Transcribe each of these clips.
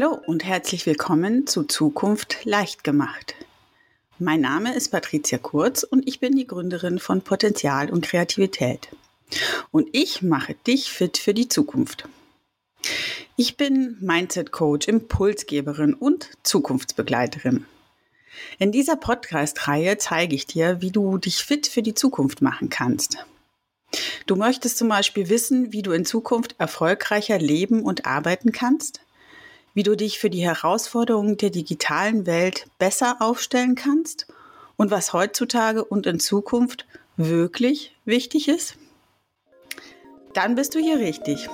Hallo und herzlich willkommen zu Zukunft leicht gemacht. Mein Name ist Patricia Kurz und ich bin die Gründerin von Potenzial und Kreativität. Und ich mache dich fit für die Zukunft. Ich bin Mindset Coach, Impulsgeberin und Zukunftsbegleiterin. In dieser Podcast-Reihe zeige ich dir, wie du dich fit für die Zukunft machen kannst. Du möchtest zum Beispiel wissen, wie du in Zukunft erfolgreicher leben und arbeiten kannst? Wie du dich für die Herausforderungen der digitalen Welt besser aufstellen kannst und was heutzutage und in Zukunft wirklich wichtig ist? Dann bist du hier richtig.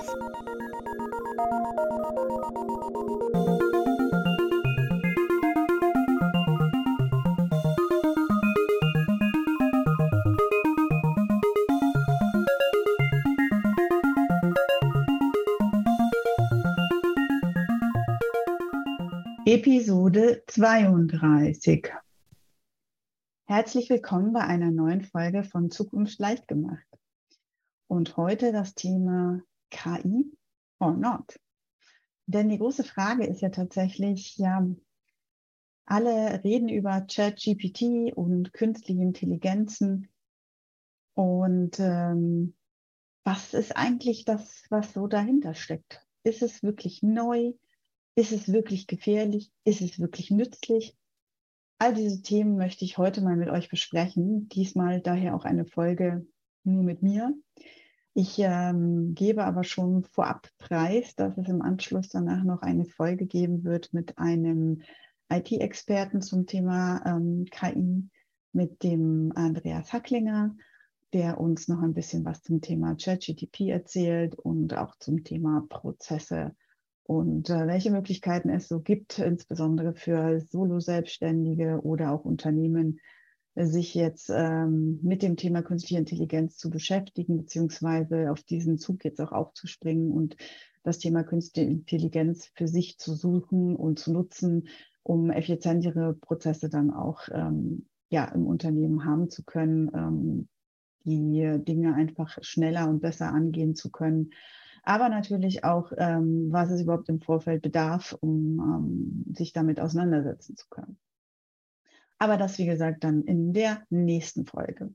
Episode 32. Herzlich willkommen bei einer neuen Folge von Zukunft leicht gemacht. Und heute das Thema KI or not. Denn die große Frage ist ja tatsächlich, ja, alle reden über ChatGPT und künstliche Intelligenzen. Und ähm, was ist eigentlich das, was so dahinter steckt? Ist es wirklich neu? Ist es wirklich gefährlich? Ist es wirklich nützlich? All diese Themen möchte ich heute mal mit euch besprechen. Diesmal daher auch eine Folge nur mit mir. Ich ähm, gebe aber schon vorab preis, dass es im Anschluss danach noch eine Folge geben wird mit einem IT-Experten zum Thema ähm, KI, mit dem Andreas Hacklinger, der uns noch ein bisschen was zum Thema ChatGTP erzählt und auch zum Thema Prozesse und äh, welche Möglichkeiten es so gibt, insbesondere für Solo-Selbstständige oder auch Unternehmen, sich jetzt ähm, mit dem Thema künstliche Intelligenz zu beschäftigen, beziehungsweise auf diesen Zug jetzt auch aufzuspringen und das Thema künstliche Intelligenz für sich zu suchen und zu nutzen, um effizientere Prozesse dann auch ähm, ja, im Unternehmen haben zu können, ähm, die Dinge einfach schneller und besser angehen zu können aber natürlich auch, ähm, was es überhaupt im Vorfeld bedarf, um ähm, sich damit auseinandersetzen zu können. Aber das, wie gesagt, dann in der nächsten Folge.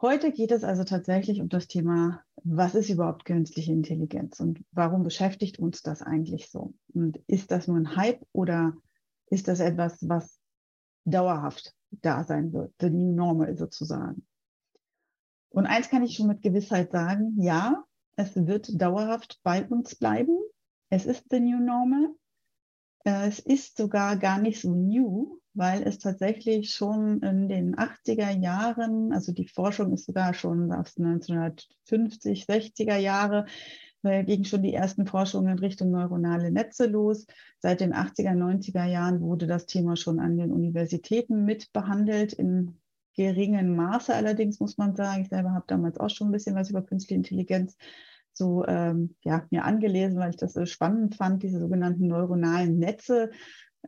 Heute geht es also tatsächlich um das Thema, was ist überhaupt künstliche Intelligenz und warum beschäftigt uns das eigentlich so? Und ist das nur ein Hype oder ist das etwas, was dauerhaft da sein wird, new normal sozusagen? Und eins kann ich schon mit Gewissheit sagen, ja, es wird dauerhaft bei uns bleiben. Es ist the new normal. Äh, es ist sogar gar nicht so new, weil es tatsächlich schon in den 80er Jahren, also die Forschung ist sogar schon aus 1950, 60er Jahre, gingen schon die ersten Forschungen in Richtung neuronale Netze los. Seit den 80er, 90er Jahren wurde das Thema schon an den Universitäten mit behandelt, in geringen Maße allerdings, muss man sagen. Ich selber habe damals auch schon ein bisschen was über künstliche Intelligenz so ähm, ja, mir angelesen, weil ich das so spannend fand, diese sogenannten neuronalen Netze,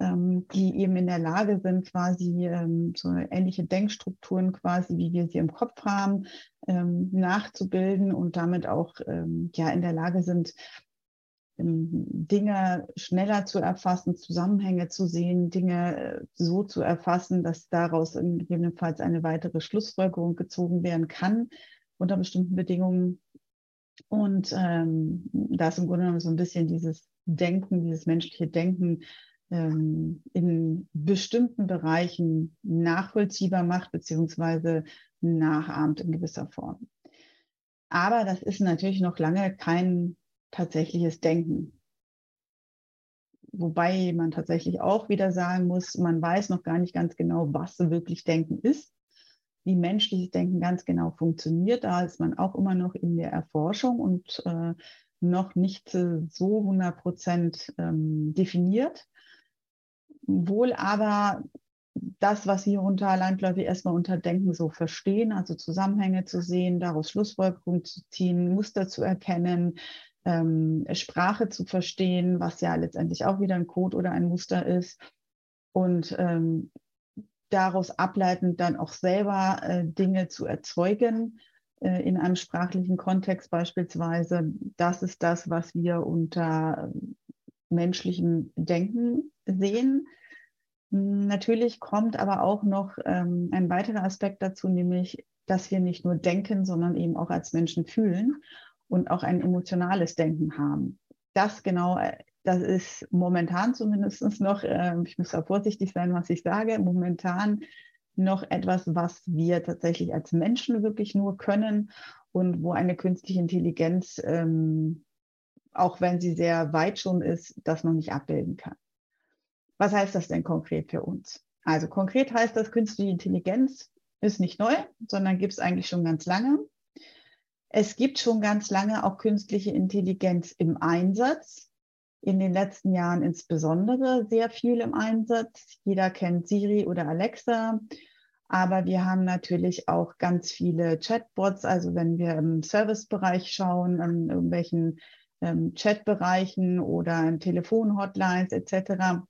ähm, die eben in der Lage sind, quasi ähm, so ähnliche Denkstrukturen quasi, wie wir sie im Kopf haben, ähm, nachzubilden und damit auch ähm, ja in der Lage sind, Dinge schneller zu erfassen, Zusammenhänge zu sehen, Dinge äh, so zu erfassen, dass daraus gegebenenfalls eine weitere Schlussfolgerung gezogen werden kann unter bestimmten Bedingungen. Und ähm, da ist im Grunde genommen so ein bisschen dieses Denken, dieses menschliche Denken ähm, in bestimmten Bereichen nachvollziehbar macht, beziehungsweise nachahmt in gewisser Form. Aber das ist natürlich noch lange kein tatsächliches Denken. Wobei man tatsächlich auch wieder sagen muss, man weiß noch gar nicht ganz genau, was wirklich Denken ist, wie menschliches Denken ganz genau funktioniert. Da ist man auch immer noch in der Erforschung und äh, noch nicht äh, so 100 Prozent ähm, definiert. Wohl aber das, was wir unter landläufig erstmal unter Denken so verstehen, also Zusammenhänge zu sehen, daraus Schlussfolgerungen zu ziehen, Muster zu erkennen, ähm, Sprache zu verstehen, was ja letztendlich auch wieder ein Code oder ein Muster ist. Und ähm, daraus ableitend dann auch selber äh, Dinge zu erzeugen äh, in einem sprachlichen Kontext beispielsweise. Das ist das, was wir unter menschlichem Denken sehen. Natürlich kommt aber auch noch ähm, ein weiterer Aspekt dazu, nämlich, dass wir nicht nur denken, sondern eben auch als Menschen fühlen und auch ein emotionales Denken haben. Das genau, äh, das ist momentan zumindest noch, äh, ich muss da vorsichtig sein, was ich sage, momentan noch etwas, was wir tatsächlich als Menschen wirklich nur können und wo eine künstliche Intelligenz, ähm, auch wenn sie sehr weit schon ist, das noch nicht abbilden kann. Was heißt das denn konkret für uns? Also konkret heißt das, künstliche Intelligenz ist nicht neu, sondern gibt es eigentlich schon ganz lange. Es gibt schon ganz lange auch künstliche Intelligenz im Einsatz. In den letzten Jahren insbesondere sehr viel im Einsatz. Jeder kennt Siri oder Alexa. Aber wir haben natürlich auch ganz viele Chatbots. Also wenn wir im Servicebereich schauen, an irgendwelchen ähm, Chatbereichen oder in Telefonhotlines etc.,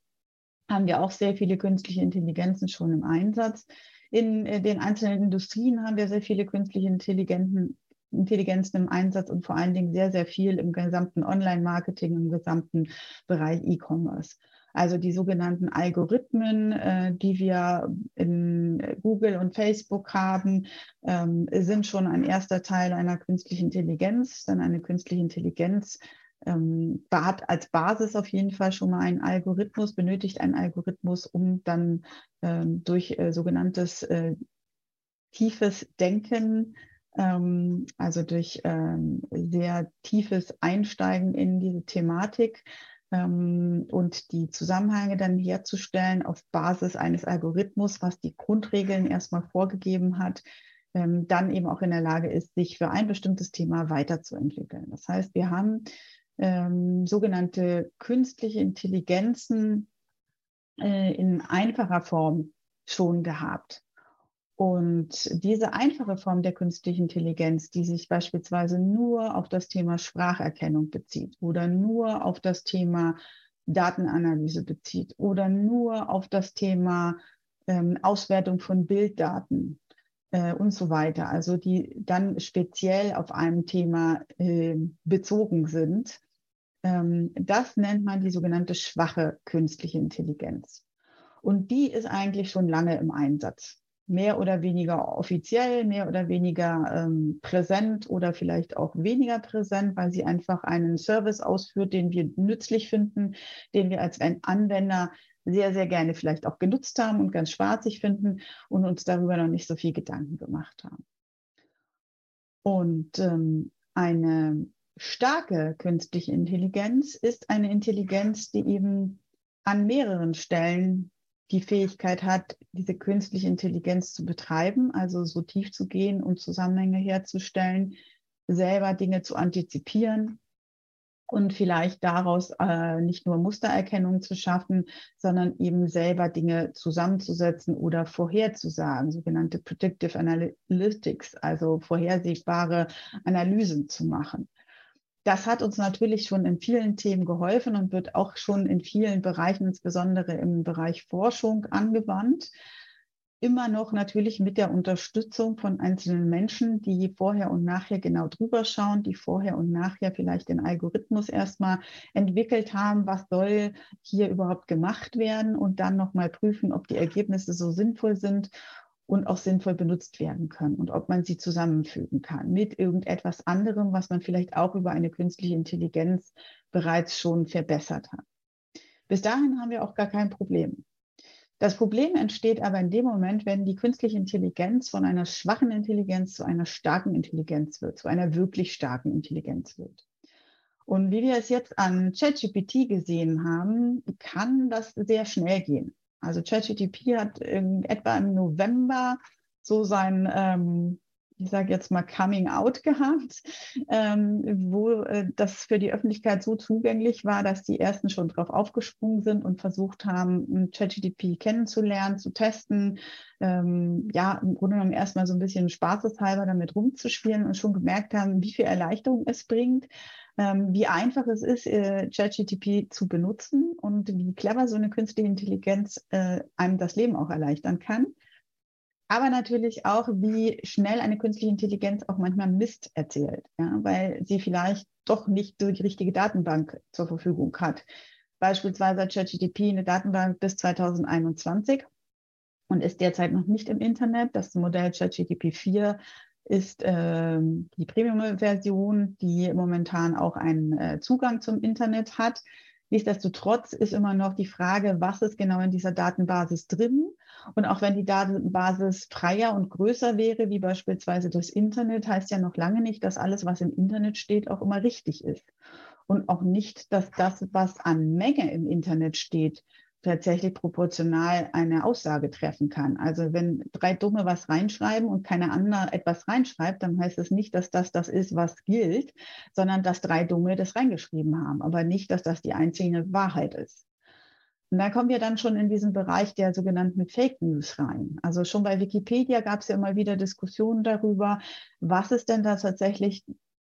haben wir auch sehr viele künstliche Intelligenzen schon im Einsatz. In äh, den einzelnen Industrien haben wir sehr viele künstliche Intelligenzen, Intelligenzen im Einsatz und vor allen Dingen sehr, sehr viel im gesamten Online-Marketing, im gesamten Bereich E-Commerce. Also die sogenannten Algorithmen, äh, die wir in Google und Facebook haben, ähm, sind schon ein erster Teil einer künstlichen Intelligenz. Dann eine künstliche Intelligenz ähm, hat als Basis auf jeden Fall schon mal einen Algorithmus, benötigt einen Algorithmus, um dann ähm, durch äh, sogenanntes äh, tiefes Denken, ähm, also durch ähm, sehr tiefes Einsteigen in diese Thematik ähm, und die Zusammenhänge dann herzustellen auf Basis eines Algorithmus, was die Grundregeln erstmal vorgegeben hat, ähm, dann eben auch in der Lage ist, sich für ein bestimmtes Thema weiterzuentwickeln. Das heißt, wir haben ähm, sogenannte künstliche Intelligenzen äh, in einfacher Form schon gehabt. Und diese einfache Form der künstlichen Intelligenz, die sich beispielsweise nur auf das Thema Spracherkennung bezieht oder nur auf das Thema Datenanalyse bezieht oder nur auf das Thema ähm, Auswertung von Bilddaten äh, und so weiter, also die dann speziell auf einem Thema äh, bezogen sind, ähm, das nennt man die sogenannte schwache künstliche Intelligenz. Und die ist eigentlich schon lange im Einsatz. Mehr oder weniger offiziell, mehr oder weniger ähm, präsent oder vielleicht auch weniger präsent, weil sie einfach einen Service ausführt, den wir nützlich finden, den wir als Anwender sehr, sehr gerne vielleicht auch genutzt haben und ganz spaßig finden und uns darüber noch nicht so viel Gedanken gemacht haben. Und ähm, eine starke künstliche Intelligenz ist eine Intelligenz, die eben an mehreren Stellen die Fähigkeit hat, diese künstliche Intelligenz zu betreiben, also so tief zu gehen und Zusammenhänge herzustellen, selber Dinge zu antizipieren und vielleicht daraus äh, nicht nur Mustererkennung zu schaffen, sondern eben selber Dinge zusammenzusetzen oder vorherzusagen, sogenannte Predictive Analytics, also vorhersehbare Analysen zu machen. Das hat uns natürlich schon in vielen Themen geholfen und wird auch schon in vielen Bereichen, insbesondere im Bereich Forschung, angewandt. Immer noch natürlich mit der Unterstützung von einzelnen Menschen, die vorher und nachher genau drüber schauen, die vorher und nachher vielleicht den Algorithmus erstmal entwickelt haben, was soll hier überhaupt gemacht werden und dann nochmal prüfen, ob die Ergebnisse so sinnvoll sind und auch sinnvoll benutzt werden können und ob man sie zusammenfügen kann mit irgendetwas anderem, was man vielleicht auch über eine künstliche Intelligenz bereits schon verbessert hat. Bis dahin haben wir auch gar kein Problem. Das Problem entsteht aber in dem Moment, wenn die künstliche Intelligenz von einer schwachen Intelligenz zu einer starken Intelligenz wird, zu einer wirklich starken Intelligenz wird. Und wie wir es jetzt an ChatGPT gesehen haben, kann das sehr schnell gehen. Also ChatGTP hat in etwa im November so sein, ähm, ich sage jetzt mal Coming Out gehabt, ähm, wo äh, das für die Öffentlichkeit so zugänglich war, dass die ersten schon drauf aufgesprungen sind und versucht haben, ChatGTP kennenzulernen, zu testen, ähm, ja, im Grunde genommen erstmal so ein bisschen spaßeshalber damit rumzuspielen und schon gemerkt haben, wie viel Erleichterung es bringt ähm, wie einfach es ist, äh, ChatGTP zu benutzen und wie clever so eine künstliche Intelligenz äh, einem das Leben auch erleichtern kann. Aber natürlich auch, wie schnell eine künstliche Intelligenz auch manchmal Mist erzählt, ja, weil sie vielleicht doch nicht die richtige Datenbank zur Verfügung hat beispielsweise hat ChatGTP eine Datenbank bis 2021 und ist derzeit noch nicht im Internet. Das Modell ChatGTP 4 ist äh, die Premium-Version, die momentan auch einen äh, Zugang zum Internet hat. Nichtsdestotrotz ist immer noch die Frage, was ist genau in dieser Datenbasis drin? Und auch wenn die Datenbasis freier und größer wäre, wie beispielsweise das Internet, heißt ja noch lange nicht, dass alles, was im Internet steht, auch immer richtig ist. Und auch nicht, dass das, was an Menge im Internet steht, tatsächlich proportional eine Aussage treffen kann. Also wenn drei Dumme was reinschreiben und keine andere etwas reinschreibt, dann heißt es nicht, dass das das ist, was gilt, sondern dass drei Dumme das reingeschrieben haben, aber nicht, dass das die einzige Wahrheit ist. Und da kommen wir dann schon in diesen Bereich der sogenannten Fake News rein. Also schon bei Wikipedia gab es ja immer wieder Diskussionen darüber, was ist denn da tatsächlich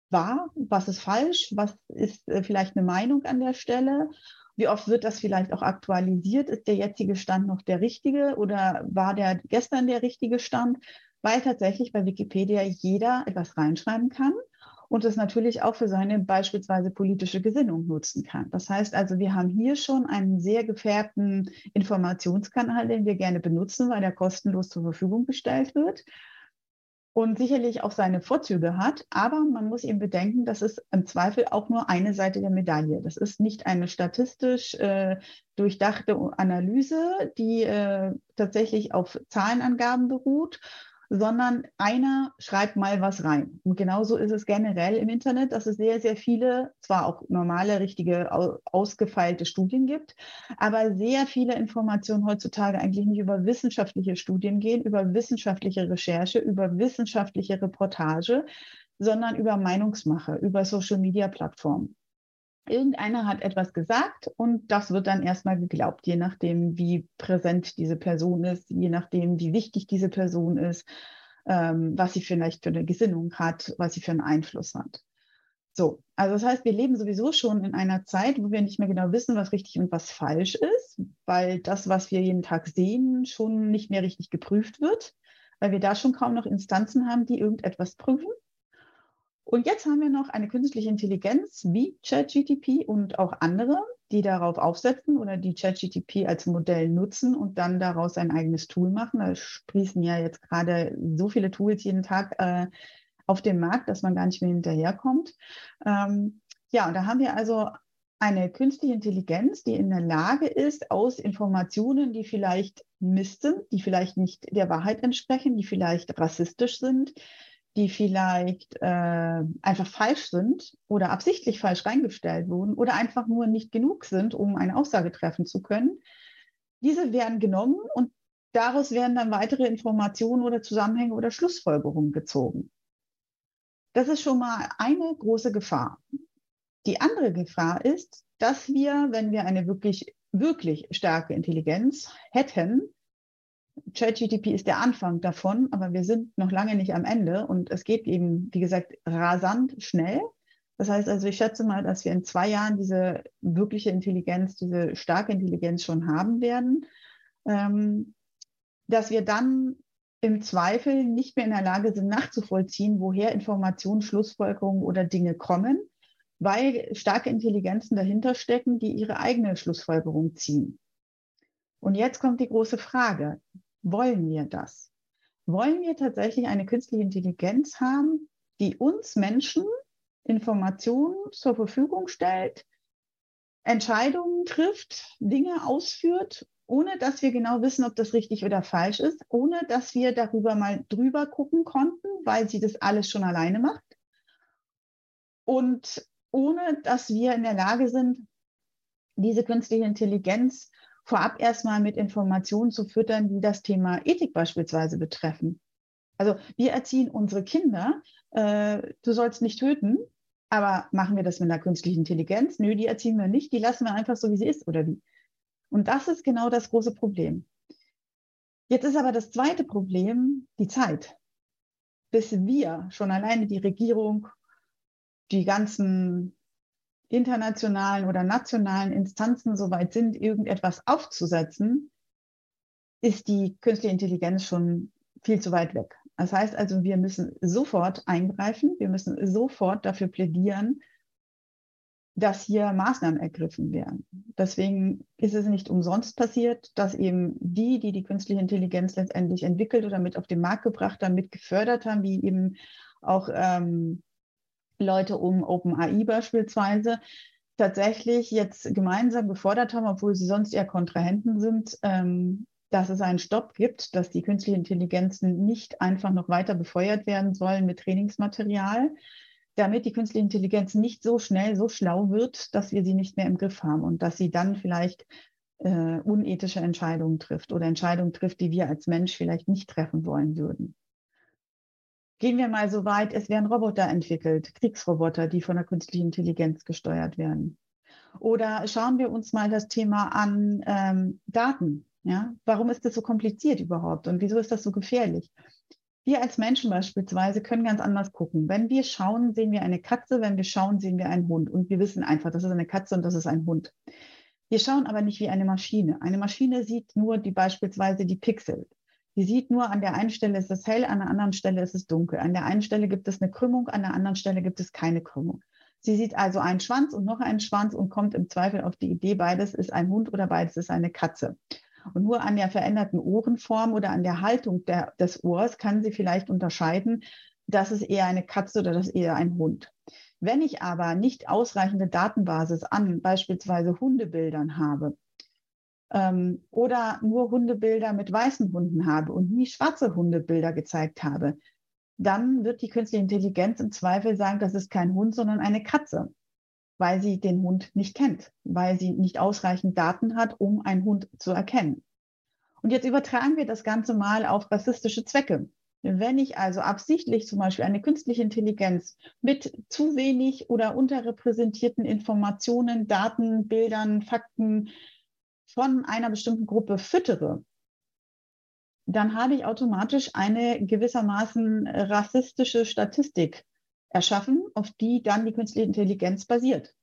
wahr, was ist falsch, was ist äh, vielleicht eine Meinung an der Stelle wie oft wird das vielleicht auch aktualisiert? Ist der jetzige Stand noch der richtige oder war der gestern der richtige Stand? Weil tatsächlich bei Wikipedia jeder etwas reinschreiben kann und es natürlich auch für seine beispielsweise politische Gesinnung nutzen kann. Das heißt also, wir haben hier schon einen sehr gefährten Informationskanal, den wir gerne benutzen, weil der kostenlos zur Verfügung gestellt wird und sicherlich auch seine Vorzüge hat. Aber man muss eben bedenken, das ist im Zweifel auch nur eine Seite der Medaille. Das ist nicht eine statistisch äh, durchdachte Analyse, die äh, tatsächlich auf Zahlenangaben beruht, sondern einer schreibt mal was rein. Und genauso ist es generell im Internet, dass es sehr, sehr viele, zwar auch normale, richtige, ausgefeilte Studien gibt, aber sehr viele Informationen heutzutage eigentlich nicht über wissenschaftliche Studien gehen, über wissenschaftliche Recherche, über wissenschaftliche Reportage, sondern über Meinungsmache, über Social-Media-Plattformen. Irgendeiner hat etwas gesagt und das wird dann erstmal geglaubt, je nachdem, wie präsent diese Person ist, je nachdem, wie wichtig diese Person ist, ähm, was sie vielleicht für eine Gesinnung hat, was sie für einen Einfluss hat. So, also das heißt, wir leben sowieso schon in einer Zeit, wo wir nicht mehr genau wissen, was richtig und was falsch ist, weil das, was wir jeden Tag sehen, schon nicht mehr richtig geprüft wird, weil wir da schon kaum noch Instanzen haben, die irgendetwas prüfen. Und jetzt haben wir noch eine künstliche Intelligenz wie ChatGTP und auch andere, die darauf aufsetzen oder die ChatGTP als Modell nutzen und dann daraus ein eigenes Tool machen. Da sprießen ja jetzt gerade so viele Tools jeden Tag äh, auf den Markt, dass man gar nicht mehr hinterherkommt. Ähm, ja, und da haben wir also eine künstliche Intelligenz, die in der Lage ist, aus Informationen, die vielleicht Mist sind, die vielleicht nicht der Wahrheit entsprechen, die vielleicht rassistisch sind, die vielleicht äh, einfach falsch sind oder absichtlich falsch reingestellt wurden oder einfach nur nicht genug sind, um eine Aussage treffen zu können. Diese werden genommen und daraus werden dann weitere Informationen oder Zusammenhänge oder Schlussfolgerungen gezogen. Das ist schon mal eine große Gefahr. Die andere Gefahr ist, dass wir, wenn wir eine wirklich, wirklich starke Intelligenz hätten, ChatGTP ist der Anfang davon, aber wir sind noch lange nicht am Ende und es geht eben, wie gesagt, rasant schnell. Das heißt also, ich schätze mal, dass wir in zwei Jahren diese wirkliche Intelligenz, diese starke Intelligenz schon haben werden, ähm, dass wir dann im Zweifel nicht mehr in der Lage sind, nachzuvollziehen, woher Informationen, Schlussfolgerungen oder Dinge kommen, weil starke Intelligenzen dahinter stecken, die ihre eigene Schlussfolgerung ziehen. Und jetzt kommt die große Frage. Wollen wir das? Wollen wir tatsächlich eine künstliche Intelligenz haben, die uns Menschen Informationen zur Verfügung stellt, Entscheidungen trifft, Dinge ausführt, ohne dass wir genau wissen, ob das richtig oder falsch ist, ohne dass wir darüber mal drüber gucken konnten, weil sie das alles schon alleine macht. Und ohne dass wir in der Lage sind, diese künstliche Intelligenz vorab erstmal mit Informationen zu füttern, die das Thema Ethik beispielsweise betreffen. Also wir erziehen unsere Kinder, äh, du sollst nicht töten, aber machen wir das mit einer künstlichen Intelligenz? Nö, die erziehen wir nicht, die lassen wir einfach so, wie sie ist oder wie. Und das ist genau das große Problem. Jetzt ist aber das zweite Problem die Zeit. Bis wir schon alleine die Regierung, die ganzen internationalen oder nationalen Instanzen soweit sind, irgendetwas aufzusetzen, ist die künstliche Intelligenz schon viel zu weit weg. Das heißt also, wir müssen sofort eingreifen, wir müssen sofort dafür plädieren, dass hier Maßnahmen ergriffen werden. Deswegen ist es nicht umsonst passiert, dass eben die, die die künstliche Intelligenz letztendlich entwickelt oder mit auf den Markt gebracht haben, mit gefördert haben, wie eben auch ähm, Leute um OpenAI beispielsweise, tatsächlich jetzt gemeinsam gefordert haben, obwohl sie sonst eher Kontrahenten sind, ähm, dass es einen Stopp gibt, dass die künstlichen Intelligenzen nicht einfach noch weiter befeuert werden sollen mit Trainingsmaterial, damit die künstliche Intelligenz nicht so schnell so schlau wird, dass wir sie nicht mehr im Griff haben und dass sie dann vielleicht äh, unethische Entscheidungen trifft oder Entscheidungen trifft, die wir als Mensch vielleicht nicht treffen wollen würden. Gehen wir mal so weit, es werden Roboter entwickelt, Kriegsroboter, die von der künstlichen Intelligenz gesteuert werden. Oder schauen wir uns mal das Thema an ähm, Daten. Ja? Warum ist das so kompliziert überhaupt und wieso ist das so gefährlich? Wir als Menschen beispielsweise können ganz anders gucken. Wenn wir schauen, sehen wir eine Katze, wenn wir schauen, sehen wir einen Hund. Und wir wissen einfach, das ist eine Katze und das ist ein Hund. Wir schauen aber nicht wie eine Maschine. Eine Maschine sieht nur die beispielsweise die Pixel. Die sieht nur, an der einen Stelle ist es hell, an der anderen Stelle ist es dunkel. An der einen Stelle gibt es eine Krümmung, an der anderen Stelle gibt es keine Krümmung. Sie sieht also einen Schwanz und noch einen Schwanz und kommt im Zweifel auf die Idee, beides ist ein Hund oder beides ist eine Katze. Und nur an der veränderten Ohrenform oder an der Haltung der, des Ohrs kann sie vielleicht unterscheiden, das ist eher eine Katze oder das ist eher ein Hund. Wenn ich aber nicht ausreichende Datenbasis an beispielsweise Hundebildern habe ähm, oder nur Hundebilder mit weißen Hunden habe und nie schwarze Hundebilder gezeigt habe, dann wird die künstliche Intelligenz im Zweifel sagen, das ist kein Hund, sondern eine Katze weil sie den Hund nicht kennt, weil sie nicht ausreichend Daten hat, um einen Hund zu erkennen. Und jetzt übertragen wir das Ganze mal auf rassistische Zwecke. Wenn ich also absichtlich zum Beispiel eine künstliche Intelligenz mit zu wenig oder unterrepräsentierten Informationen, Daten, Bildern, Fakten von einer bestimmten Gruppe füttere, dann habe ich automatisch eine gewissermaßen rassistische Statistik erschaffen, auf die dann die künstliche Intelligenz basiert.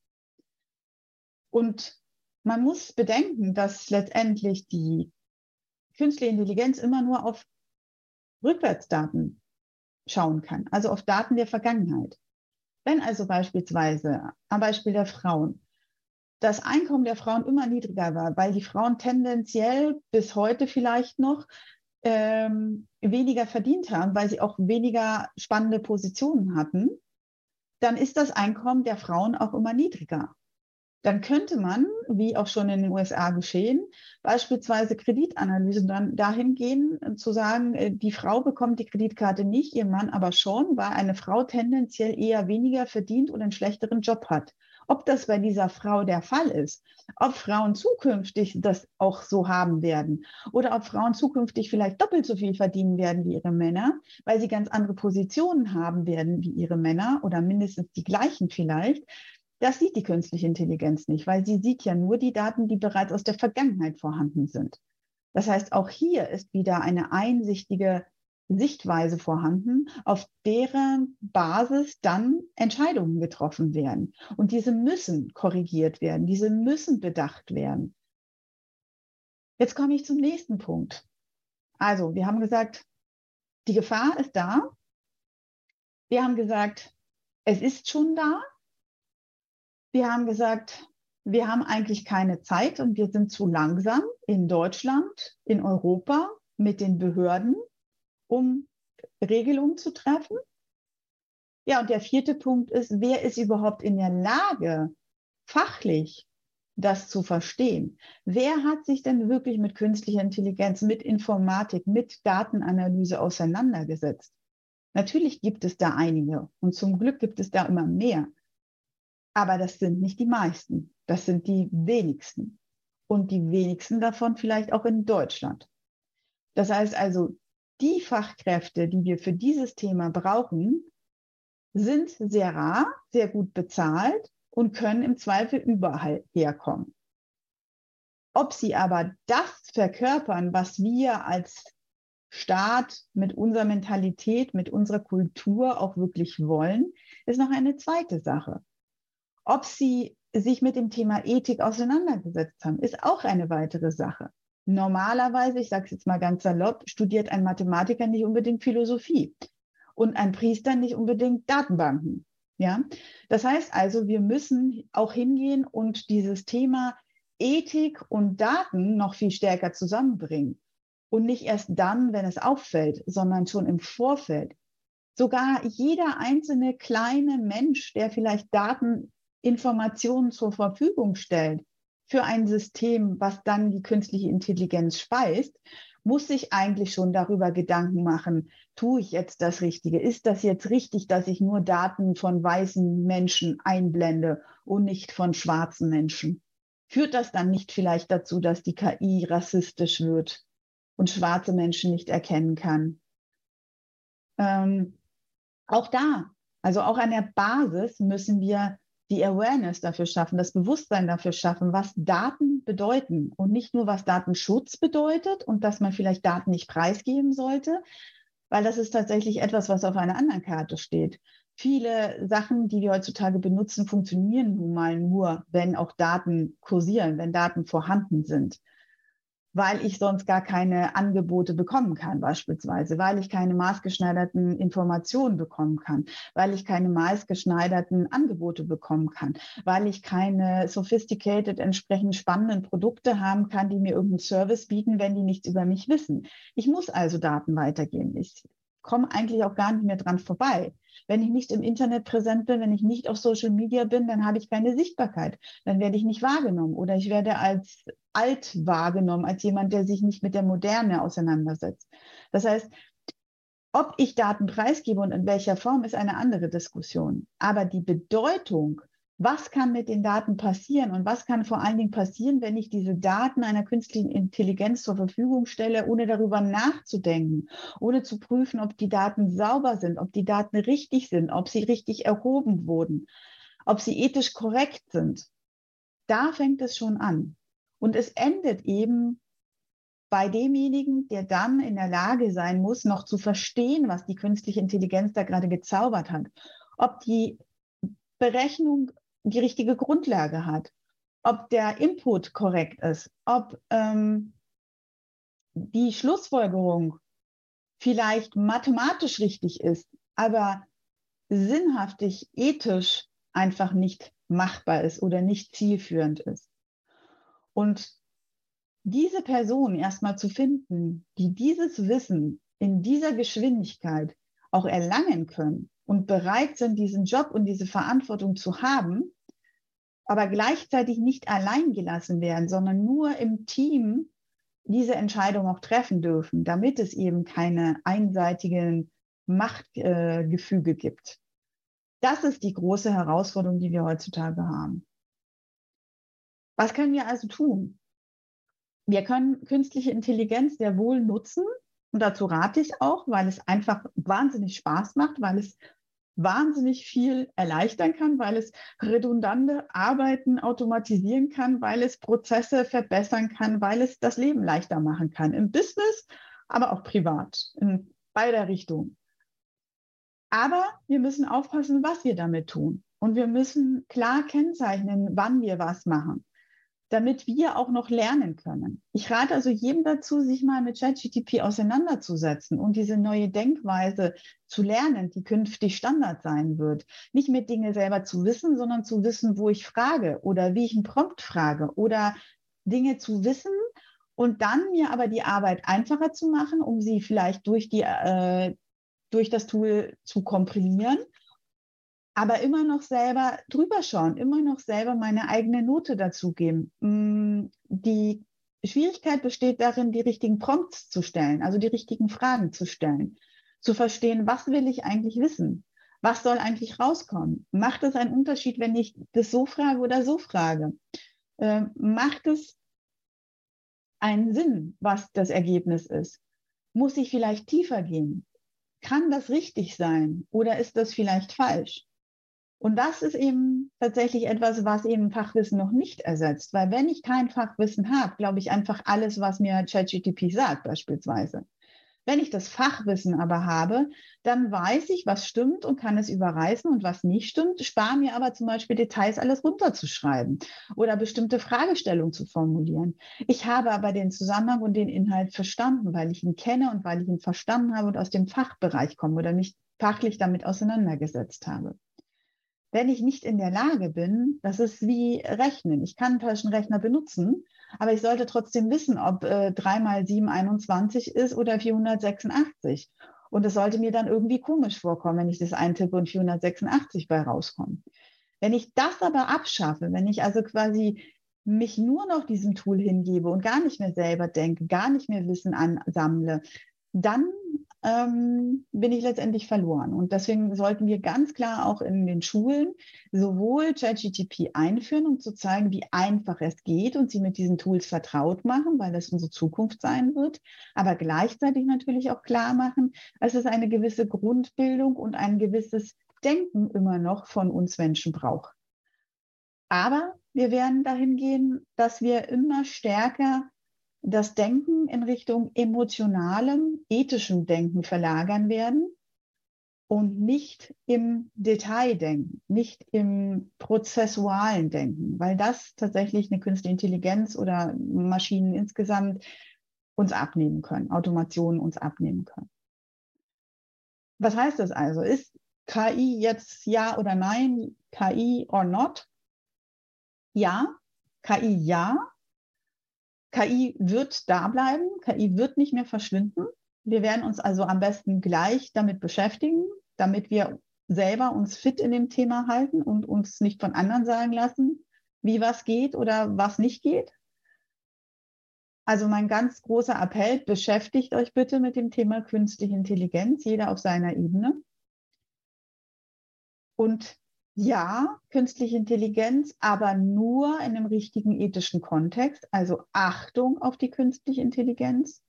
Und man muss bedenken, dass letztendlich die künstliche Intelligenz immer nur auf Rückwärtsdaten schauen kann, also auf Daten der Vergangenheit. Wenn also beispielsweise am Beispiel der Frauen das Einkommen der Frauen immer niedriger war, weil die Frauen tendenziell bis heute vielleicht noch ähm, weniger verdient haben, weil sie auch weniger spannende Positionen hatten, dann ist das Einkommen der Frauen auch immer niedriger. Dann könnte man, wie auch schon in den USA geschehen, beispielsweise Kreditanalysen dann dahin gehen, zu sagen, äh, die Frau bekommt die Kreditkarte nicht, ihr Mann aber schon, weil eine Frau tendenziell eher weniger verdient und einen schlechteren Job hat. Ob das bei dieser Frau der Fall ist, ob Frauen zukünftig das auch so haben werden oder ob Frauen zukünftig vielleicht doppelt so viel verdienen werden wie ihre Männer, weil sie ganz andere Positionen haben werden wie ihre Männer oder mindestens die gleichen vielleicht, das sieht die künstliche Intelligenz nicht, weil sie sieht ja nur die Daten, die bereits aus der Vergangenheit vorhanden sind. Das heißt, auch hier ist wieder eine einsichtige Sichtweise vorhanden, auf deren Basis dann Entscheidungen getroffen werden. Und diese müssen korrigiert werden, diese müssen bedacht werden. Jetzt komme ich zum nächsten Punkt. Also, wir haben gesagt, die Gefahr ist da. Wir haben gesagt, es ist schon da. Wir haben gesagt, wir haben eigentlich keine Zeit und wir sind zu langsam in Deutschland, in Europa mit den Behörden um Regelungen zu treffen. Ja, und der vierte Punkt ist, wer ist überhaupt in der Lage, fachlich das zu verstehen? Wer hat sich denn wirklich mit künstlicher Intelligenz, mit Informatik, mit Datenanalyse auseinandergesetzt? Natürlich gibt es da einige und zum Glück gibt es da immer mehr. Aber das sind nicht die meisten, das sind die wenigsten. Und die wenigsten davon vielleicht auch in Deutschland. Das heißt also, die Fachkräfte, die wir für dieses Thema brauchen, sind sehr rar, sehr gut bezahlt und können im Zweifel überall herkommen. Ob sie aber das verkörpern, was wir als Staat mit unserer Mentalität, mit unserer Kultur auch wirklich wollen, ist noch eine zweite Sache. Ob sie sich mit dem Thema Ethik auseinandergesetzt haben, ist auch eine weitere Sache. Normalerweise, ich sage es jetzt mal ganz salopp, studiert ein Mathematiker nicht unbedingt Philosophie und ein Priester nicht unbedingt Datenbanken. Ja, das heißt also, wir müssen auch hingehen und dieses Thema Ethik und Daten noch viel stärker zusammenbringen. Und nicht erst dann, wenn es auffällt, sondern schon im Vorfeld. Sogar jeder einzelne kleine Mensch, der vielleicht Daten, Informationen zur Verfügung stellt für ein System, was dann die künstliche Intelligenz speist, muss sich eigentlich schon darüber Gedanken machen, tue ich jetzt das Richtige? Ist das jetzt richtig, dass ich nur Daten von weißen Menschen einblende und nicht von schwarzen Menschen? Führt das dann nicht vielleicht dazu, dass die KI rassistisch wird und schwarze Menschen nicht erkennen kann? Ähm, auch da, also auch an der Basis müssen wir die Awareness dafür schaffen, das Bewusstsein dafür schaffen, was Daten bedeuten und nicht nur, was Datenschutz bedeutet und dass man vielleicht Daten nicht preisgeben sollte, weil das ist tatsächlich etwas, was auf einer anderen Karte steht. Viele Sachen, die wir heutzutage benutzen, funktionieren nun mal nur, wenn auch Daten kursieren, wenn Daten vorhanden sind weil ich sonst gar keine Angebote bekommen kann, beispielsweise, weil ich keine maßgeschneiderten Informationen bekommen kann, weil ich keine maßgeschneiderten Angebote bekommen kann, weil ich keine sophisticated, entsprechend spannenden Produkte haben kann, die mir irgendeinen Service bieten, wenn die nichts über mich wissen. Ich muss also Daten weitergeben. Ich komme eigentlich auch gar nicht mehr dran vorbei. Wenn ich nicht im Internet präsent bin, wenn ich nicht auf Social Media bin, dann habe ich keine Sichtbarkeit. Dann werde ich nicht wahrgenommen oder ich werde als alt wahrgenommen, als jemand, der sich nicht mit der Moderne auseinandersetzt. Das heißt, ob ich Daten preisgebe und in welcher Form, ist eine andere Diskussion. Aber die Bedeutung was kann mit den Daten passieren und was kann vor allen Dingen passieren, wenn ich diese Daten einer künstlichen Intelligenz zur Verfügung stelle, ohne darüber nachzudenken, ohne zu prüfen, ob die Daten sauber sind, ob die Daten richtig sind, ob sie richtig erhoben wurden, ob sie ethisch korrekt sind. Da fängt es schon an. Und es endet eben bei demjenigen, der dann in der Lage sein muss, noch zu verstehen, was die künstliche Intelligenz da gerade gezaubert hat. Ob die Berechnung die richtige Grundlage hat, ob der Input korrekt ist, ob ähm, die Schlussfolgerung vielleicht mathematisch richtig ist, aber sinnhaftig, ethisch einfach nicht machbar ist oder nicht zielführend ist. Und diese Person erstmal zu finden, die dieses Wissen in dieser Geschwindigkeit auch erlangen können und bereit sind, diesen Job und diese Verantwortung zu haben, aber gleichzeitig nicht allein gelassen werden, sondern nur im Team diese Entscheidung auch treffen dürfen, damit es eben keine einseitigen Machtgefüge äh, gibt. Das ist die große Herausforderung, die wir heutzutage haben. Was können wir also tun? Wir können künstliche Intelligenz sehr wohl nutzen und dazu rate ich auch, weil es einfach wahnsinnig Spaß macht, weil es wahnsinnig viel erleichtern kann, weil es redundante Arbeiten automatisieren kann, weil es Prozesse verbessern kann, weil es das Leben leichter machen kann. Im Business, aber auch privat, in beider Richtungen. Aber wir müssen aufpassen, was wir damit tun. Und wir müssen klar kennzeichnen, wann wir was machen damit wir auch noch lernen können. Ich rate also jedem dazu, sich mal mit ChatGTP auseinanderzusetzen und diese neue Denkweise zu lernen, die künftig Standard sein wird. Nicht mit Dinge selber zu wissen, sondern zu wissen, wo ich frage oder wie ich einen Prompt frage oder Dinge zu wissen und dann mir aber die Arbeit einfacher zu machen, um sie vielleicht durch die äh, durch das Tool zu komprimieren aber immer noch selber drüber schauen, immer noch selber meine eigene Note dazugeben. Mm, die Schwierigkeit besteht darin, die richtigen Prompts zu stellen, also die richtigen Fragen zu stellen, zu verstehen, was will ich eigentlich wissen? Was soll eigentlich rauskommen? Macht es einen Unterschied, wenn ich das so frage oder so frage? Äh, macht es einen Sinn, was das Ergebnis ist? Muss ich vielleicht tiefer gehen? Kann das richtig sein oder ist das vielleicht falsch? Und das ist eben tatsächlich etwas, was eben Fachwissen noch nicht ersetzt. Weil wenn ich kein Fachwissen habe, glaube ich einfach alles, was mir ChatGTP sagt beispielsweise. Wenn ich das Fachwissen aber habe, dann weiß ich, was stimmt und kann es überreißen und was nicht stimmt, spare mir aber zum Beispiel Details alles runterzuschreiben oder bestimmte Fragestellungen zu formulieren. Ich habe aber den Zusammenhang und den Inhalt verstanden, weil ich ihn kenne und weil ich ihn verstanden habe und aus dem Fachbereich komme oder mich fachlich damit auseinandergesetzt habe. Wenn ich nicht in der Lage bin, das ist wie Rechnen. Ich kann einen Taschenrechner benutzen, aber ich sollte trotzdem wissen, ob äh, 3 mal 7 21 ist oder 486. Und es sollte mir dann irgendwie komisch vorkommen, wenn ich das eintippe und 486 bei rauskommt. Wenn ich das aber abschaffe, wenn ich also quasi mich nur noch diesem Tool hingebe und gar nicht mehr selber denke, gar nicht mehr Wissen ansammle, dann ähm, bin ich letztendlich verloren. Und deswegen sollten wir ganz klar auch in den Schulen sowohl ChatGTP einführen, um zu zeigen, wie einfach es geht und sie mit diesen Tools vertraut machen, weil das unsere Zukunft sein wird, aber gleichzeitig natürlich auch klar machen, dass es eine gewisse Grundbildung und ein gewisses Denken immer noch von uns Menschen braucht. Aber wir werden dahin gehen, dass wir immer stärker das Denken in Richtung emotionalem, ethischem Denken verlagern werden und nicht im Detaildenken, nicht im prozessualen Denken, weil das tatsächlich eine künstliche Intelligenz oder Maschinen insgesamt uns abnehmen können, Automationen uns abnehmen können. Was heißt das also? Ist KI jetzt ja oder nein? KI or not? Ja, KI ja, KI wird da bleiben, KI wird nicht mehr verschwinden. Wir werden uns also am besten gleich damit beschäftigen, damit wir selber uns fit in dem Thema halten und uns nicht von anderen sagen lassen, wie was geht oder was nicht geht. Also mein ganz großer Appell, beschäftigt euch bitte mit dem Thema künstliche Intelligenz, jeder auf seiner Ebene. Und ja, künstliche Intelligenz, aber nur in einem richtigen ethischen Kontext. Also Achtung auf die künstliche Intelligenz.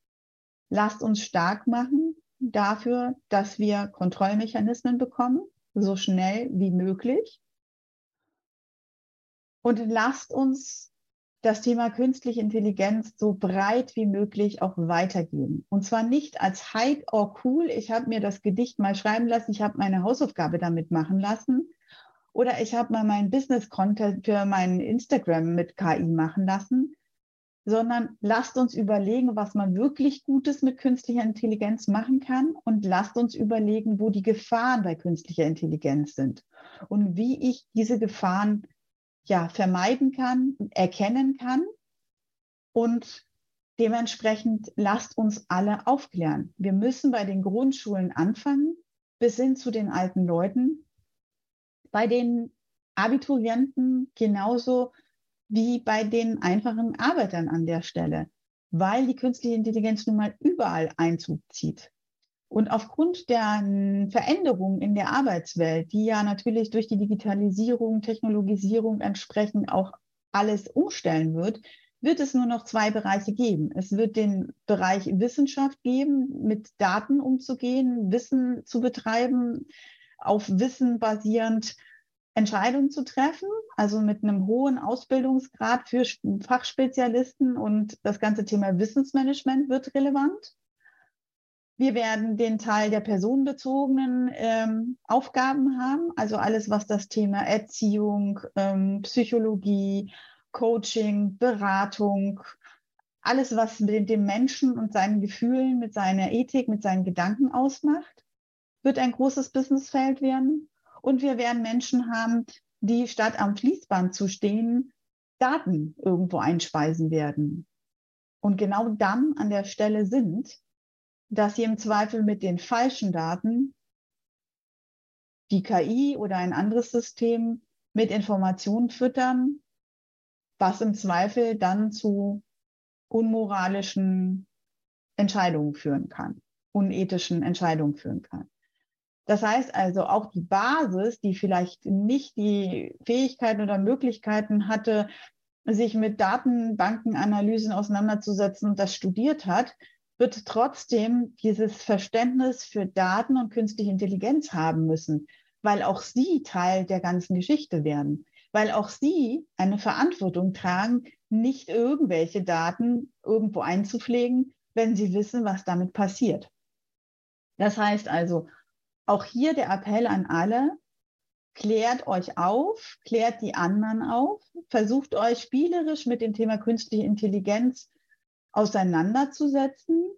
Lasst uns stark machen dafür, dass wir Kontrollmechanismen bekommen, so schnell wie möglich. Und lasst uns das Thema künstliche Intelligenz so breit wie möglich auch weitergeben. Und zwar nicht als Hype or cool, ich habe mir das Gedicht mal schreiben lassen, ich habe meine Hausaufgabe damit machen lassen, oder ich habe mal meinen Business-Content für meinen Instagram mit KI machen lassen, sondern lasst uns überlegen, was man wirklich Gutes mit künstlicher Intelligenz machen kann und lasst uns überlegen, wo die Gefahren bei künstlicher Intelligenz sind und wie ich diese Gefahren ja vermeiden kann, erkennen kann und dementsprechend lasst uns alle aufklären. Wir müssen bei den Grundschulen anfangen bis hin zu den alten Leuten, bei den Abiturienten genauso wie bei den einfachen Arbeitern an der Stelle, weil die künstliche Intelligenz nun mal überall Einzug zieht. Und aufgrund der Veränderungen in der Arbeitswelt, die ja natürlich durch die Digitalisierung, Technologisierung entsprechend auch alles umstellen wird, wird es nur noch zwei Bereiche geben. Es wird den Bereich Wissenschaft geben, mit Daten umzugehen, Wissen zu betreiben, auf Wissen basierend Entscheidungen zu treffen, also mit einem hohen Ausbildungsgrad für Fachspezialisten und das ganze Thema Wissensmanagement wird relevant. Wir werden den Teil der personenbezogenen ähm, Aufgaben haben, also alles, was das Thema Erziehung, ähm, Psychologie, Coaching, Beratung, alles, was mit dem Menschen und seinen Gefühlen, mit seiner Ethik, mit seinen Gedanken ausmacht wird ein großes Businessfeld werden. Und wir werden Menschen haben, die statt am Fließband zu stehen, Daten irgendwo einspeisen werden. Und genau dann an der Stelle sind, dass sie im Zweifel mit den falschen Daten die KI oder ein anderes System mit Informationen füttern, was im Zweifel dann zu unmoralischen Entscheidungen führen kann, unethischen Entscheidungen führen kann. Das heißt also, auch die Basis, die vielleicht nicht die Fähigkeiten oder Möglichkeiten hatte, sich mit Datenbankenanalysen auseinanderzusetzen und das studiert hat, wird trotzdem dieses Verständnis für Daten und künstliche Intelligenz haben müssen, weil auch sie Teil der ganzen Geschichte werden, weil auch sie eine Verantwortung tragen, nicht irgendwelche Daten irgendwo einzupflegen, wenn sie wissen, was damit passiert. Das heißt also, auch hier der Appell an alle, klärt euch auf, klärt die anderen auf, versucht euch spielerisch mit dem Thema künstliche Intelligenz auseinanderzusetzen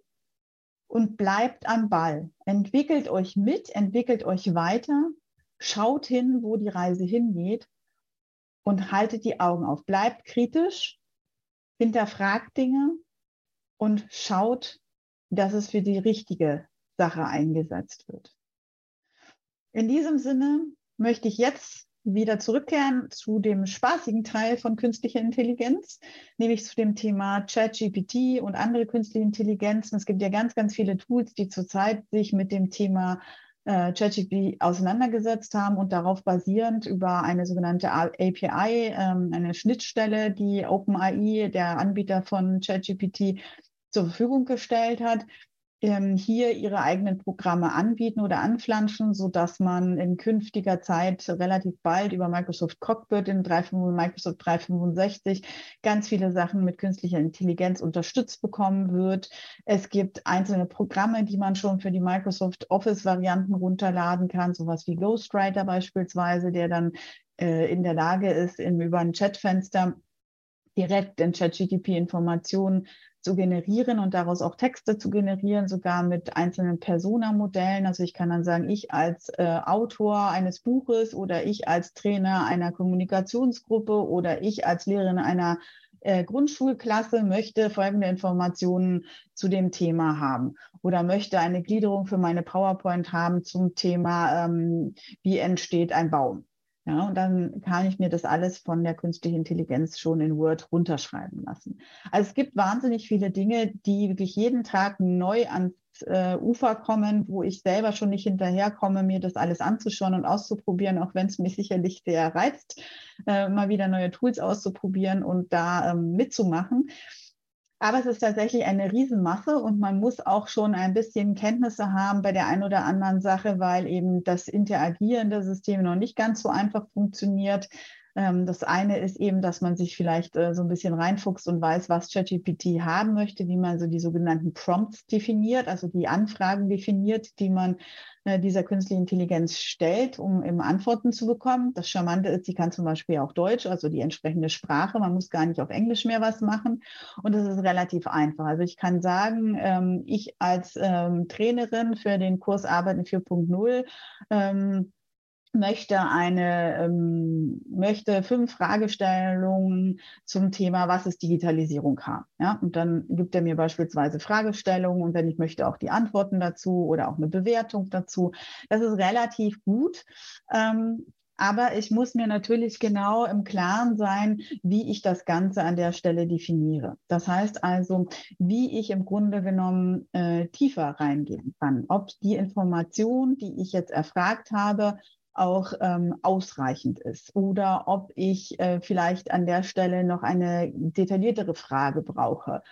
und bleibt am Ball. Entwickelt euch mit, entwickelt euch weiter schaut hin, wo die Reise hingeht und haltet die Augen auf. Bleibt kritisch, hinterfragt Dinge und schaut, dass es für die richtige Sache eingesetzt wird. In diesem Sinne möchte ich jetzt wieder zurückkehren zu dem spaßigen Teil von künstlicher Intelligenz, nämlich zu dem Thema ChatGPT und andere künstliche Intelligenzen. Es gibt ja ganz, ganz viele Tools, die zurzeit sich mit dem Thema äh, ChatGPT auseinandergesetzt haben und darauf basierend über eine sogenannte API, ähm, eine Schnittstelle, die OpenAI, der Anbieter von ChatGPT, zur Verfügung gestellt hat, ähm, hier ihre eigenen Programme anbieten oder anflanschen, so dass man in künftiger Zeit relativ bald über Microsoft Cockpit in 365, Microsoft 365 ganz viele Sachen mit künstlicher Intelligenz unterstützt bekommen wird. Es gibt einzelne Programme, die man schon für die Microsoft Office Varianten runterladen kann, sowas wie Ghostwriter beispielsweise, der dann äh, in der Lage ist, in, über ein Chatfenster direkt in ChatGTP Informationen zu generieren und daraus auch Texte zu generieren, sogar mit einzelnen Persona-Modellen. Also ich kann dann sagen, ich als äh, Autor eines Buches oder ich als Trainer einer Kommunikationsgruppe oder ich als Lehrerin einer äh, Grundschulklasse möchte folgende Informationen zu dem Thema haben oder möchte eine Gliederung für meine PowerPoint haben zum Thema, ähm, wie entsteht ein Baum. Ja, und dann kann ich mir das alles von der künstlichen Intelligenz schon in Word runterschreiben lassen. Also es gibt wahnsinnig viele Dinge, die wirklich jeden Tag neu ans äh, Ufer kommen, wo ich selber schon nicht hinterherkomme, mir das alles anzuschauen und auszuprobieren, auch wenn es mich sicherlich sehr reizt, äh, mal wieder neue Tools auszuprobieren und da ähm, mitzumachen. Aber es ist tatsächlich eine Riesenmasse und man muss auch schon ein bisschen Kenntnisse haben bei der einen oder anderen Sache, weil eben das interagierende System noch nicht ganz so einfach funktioniert. Ähm, das eine ist eben, dass man sich vielleicht äh, so ein bisschen reinfuchst und weiß, was ChatGPT haben möchte, wie man so die sogenannten Prompts definiert, also die Anfragen definiert, die man äh, dieser künstlichen Intelligenz stellt, um eben Antworten zu bekommen. Das Charmante ist, sie kann zum Beispiel auch Deutsch, also die entsprechende Sprache. Man muss gar nicht auf Englisch mehr was machen. Und das ist relativ einfach. Also ich kann sagen, ähm, ich als ähm, Trainerin für den Kurs Arbeiten 4.0 möchte eine ähm, möchte fünf Fragestellungen zum Thema was ist Digitalisierung haben ja und dann gibt er mir beispielsweise Fragestellungen und wenn ich möchte auch die Antworten dazu oder auch eine Bewertung dazu das ist relativ gut ähm, aber ich muss mir natürlich genau im Klaren sein, wie ich das Ganze an der Stelle definiere. Das heißt also, wie ich im Grunde genommen äh, tiefer reingehen kann. Ob die Information, die ich jetzt erfragt habe, auch ähm, ausreichend ist oder ob ich äh, vielleicht an der Stelle noch eine detailliertere Frage brauche,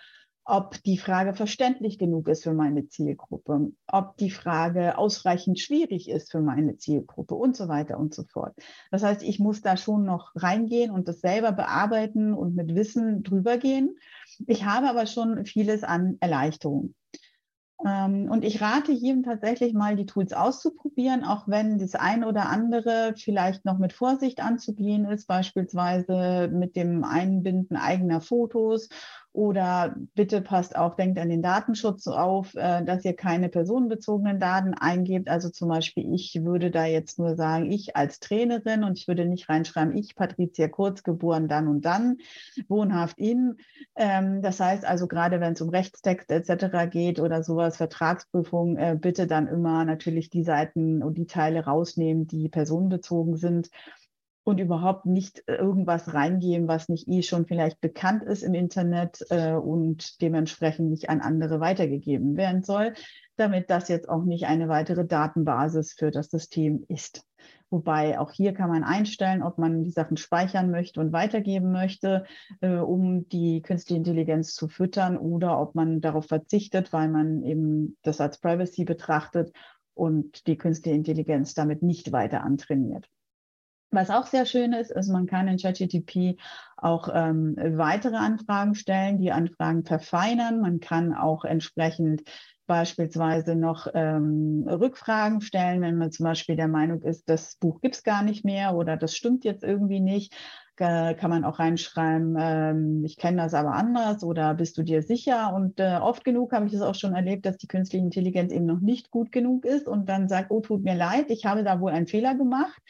ob die Frage verständlich genug ist für meine Zielgruppe, ob die Frage ausreichend schwierig ist für meine Zielgruppe und so weiter und so fort. Das heißt, ich muss da schon noch reingehen und das selber bearbeiten und mit Wissen drüber gehen. Ich habe aber schon vieles an Erleichterung. Ähm, und ich rate jedem tatsächlich mal, die Tools auszuprobieren, auch wenn das ein oder andere vielleicht noch mit Vorsicht anzugehen ist, beispielsweise mit dem Einbinden eigener Fotos oder bitte passt auch, denkt an den Datenschutz auf, äh, dass ihr keine personenbezogenen Daten eingebt. Also zum Beispiel, ich würde da jetzt nur sagen, ich als Trainerin und ich würde nicht reinschreiben, ich, Patricia Kurz, geboren dann und dann, wohnhaft in. Ähm, das heißt also, gerade wenn es um Rechtstext etc. geht oder sowas, Vertragsprüfung, äh, bitte dann immer natürlich die Seiten und die Teile rausnehmen, die personenbezogen sind und überhaupt nicht äh, irgendwas reingeben, was nicht eh schon vielleicht bekannt ist im Internet äh, und dementsprechend nicht an andere weitergegeben werden soll, damit das jetzt auch nicht eine weitere Datenbasis für das System ist. Wobei auch hier kann man einstellen, ob man die Sachen speichern möchte und weitergeben möchte, äh, um die künstliche Intelligenz zu füttern oder ob man darauf verzichtet, weil man eben das als Privacy betrachtet und die künstliche Intelligenz damit nicht weiter antrainiert. Was auch sehr schön ist, ist, man kann in ChatGTP auch ähm, weitere Anfragen stellen, die Anfragen verfeinern. Man kann auch entsprechend beispielsweise noch ähm, Rückfragen stellen, wenn man zum Beispiel der Meinung ist, das Buch gibt es gar nicht mehr oder das stimmt jetzt irgendwie nicht äh, kann man auch reinschreiben, ähm, ich kenne das aber anders oder bist du dir sicher? Und äh, oft genug habe ich das auch schon erlebt, dass die künstliche Intelligenz eben noch nicht gut genug ist und dann sagt, oh, tut mir leid, ich habe da wohl einen Fehler gemacht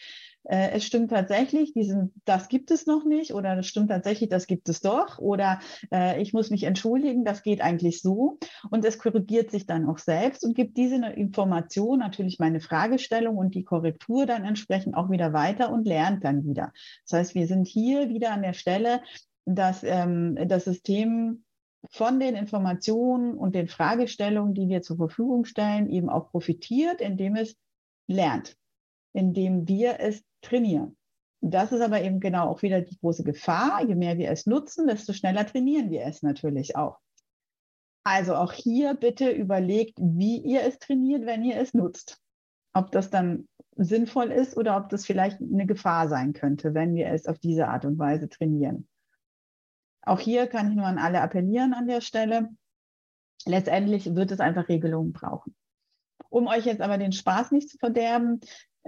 äh, es stimmt tatsächlich, diesen, das gibt es noch nicht oder das stimmt tatsächlich, das gibt es doch oder äh, ich muss mich entschuldigen, das geht eigentlich so und es korrigiert sich dann auch selbst und gibt diese Information, natürlich meine Fragestellung und die Korrektur dann entsprechend auch wieder weiter und lernt dann wieder. Das heißt, wir sind hier wieder an der Stelle, dass ähm, das System von den Informationen und den Fragestellungen, die wir zur Verfügung stellen, eben auch profitiert, indem es lernt, indem wir es trainieren. Das ist aber eben genau auch wieder die große Gefahr. Je mehr wir es nutzen, desto schneller trainieren wir es natürlich auch. Also auch hier bitte überlegt, wie ihr es trainiert, wenn ihr es nutzt. Ob das dann sinnvoll ist oder ob das vielleicht eine Gefahr sein könnte, wenn wir es auf diese Art und Weise trainieren. Auch hier kann ich nur an alle appellieren an der Stelle. Letztendlich wird es einfach Regelungen brauchen. Um euch jetzt aber den Spaß nicht zu verderben,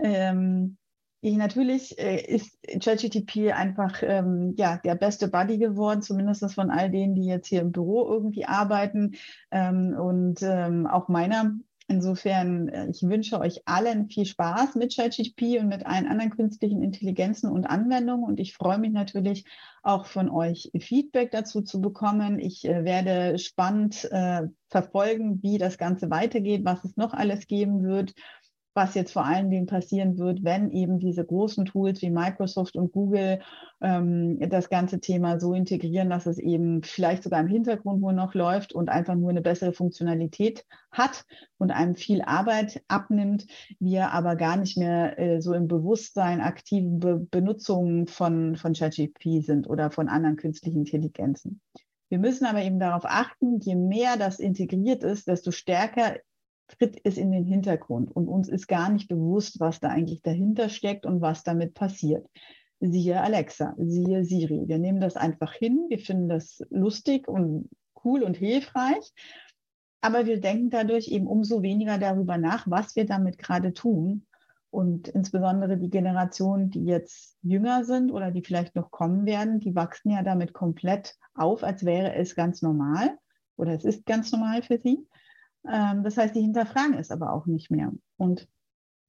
ähm, ich, natürlich äh, ist ChatGTP einfach ähm, ja, der beste Buddy geworden, zumindest von all denen, die jetzt hier im Büro irgendwie arbeiten ähm, und ähm, auch meiner. Insofern, äh, ich wünsche euch allen viel Spaß mit ChatGTP und mit allen anderen künstlichen Intelligenzen und Anwendungen. Und ich freue mich natürlich auch von euch Feedback dazu zu bekommen. Ich äh, werde spannend äh, verfolgen, wie das Ganze weitergeht, was es noch alles geben wird was jetzt vor allen Dingen passieren wird, wenn eben diese großen Tools wie Microsoft und Google ähm, das ganze Thema so integrieren, dass es eben vielleicht sogar im Hintergrund nur noch läuft und einfach nur eine bessere Funktionalität hat und einem viel Arbeit abnimmt, wir aber gar nicht mehr äh, so im Bewusstsein aktiven Be Benutzungen von, von ChatGPT sind oder von anderen künstlichen Intelligenzen. Wir müssen aber eben darauf achten, je mehr das integriert ist, desto stärker tritt es in den Hintergrund und uns ist gar nicht bewusst, was da eigentlich dahinter steckt und was damit passiert. Siehe Alexa, siehe Siri. Wir nehmen das einfach hin, wir finden das lustig und cool und hilfreich, aber wir denken dadurch eben umso weniger darüber nach, was wir damit gerade tun. Und insbesondere die Generationen, die jetzt jünger sind oder die vielleicht noch kommen werden, die wachsen ja damit komplett auf, als wäre es ganz normal oder es ist ganz normal für sie. Ähm, das heißt, die hinterfragen es aber auch nicht mehr. Und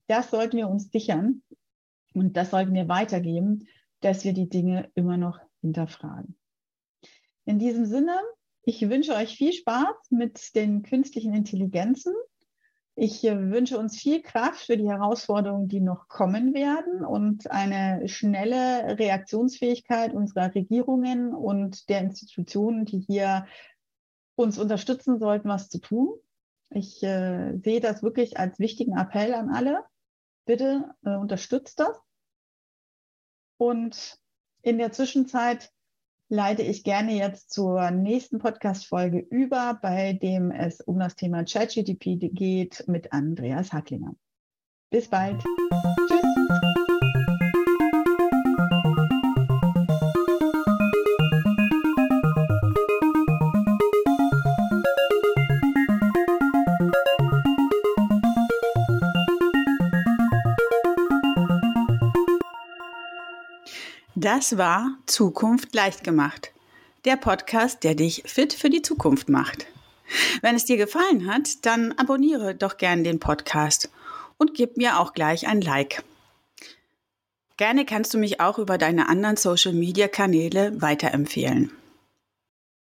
das sollten wir uns sichern und das sollten wir weitergeben, dass wir die Dinge immer noch hinterfragen. In diesem Sinne, ich wünsche euch viel Spaß mit den künstlichen Intelligenzen. Ich äh, wünsche uns viel Kraft für die Herausforderungen, die noch kommen werden und eine schnelle Reaktionsfähigkeit unserer Regierungen und der Institutionen, die hier uns unterstützen sollten, was zu tun. Ich äh, sehe das wirklich als wichtigen Appell an alle. Bitte äh, unterstützt das. Und in der Zwischenzeit leite ich gerne jetzt zur nächsten Podcast-Folge über, bei dem es um das Thema ChatGTP geht mit Andreas Hacklinger. Bis bald. Tschüss. Das war Zukunft leicht gemacht. Der Podcast, der dich fit für die Zukunft macht. Wenn es dir gefallen hat, dann abonniere doch gern den Podcast und gib mir auch gleich ein Like. Gerne kannst du mich auch über deine anderen Social-Media-Kanäle weiterempfehlen.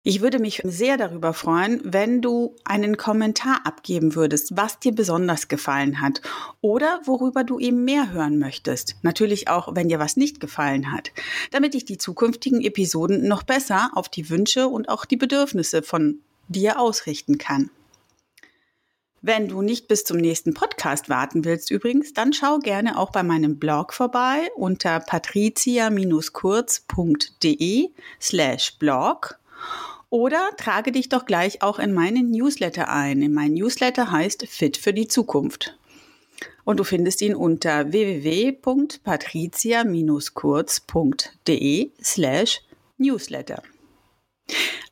Ich würde mich sehr darüber freuen, wenn du einen Kommentar abgeben würdest, was dir besonders gefallen hat oder worüber du eben mehr hören möchtest. Natürlich auch, wenn dir was nicht gefallen hat, damit ich die zukünftigen Episoden noch besser auf die Wünsche und auch die Bedürfnisse von dir ausrichten kann. Wenn du nicht bis zum nächsten Podcast warten willst übrigens, dann schau gerne auch bei meinem Blog vorbei unter patricia-kurz.de slash blog oder trage dich doch gleich auch in meinen Newsletter ein. In mein Newsletter heißt Fit für die Zukunft. und du findest ihn unter www.patricia-kurz.de slash newsletter.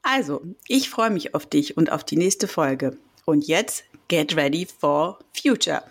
Also, ich freue mich auf dich und auf die nächste Folge. Und jetzt, get ready for future.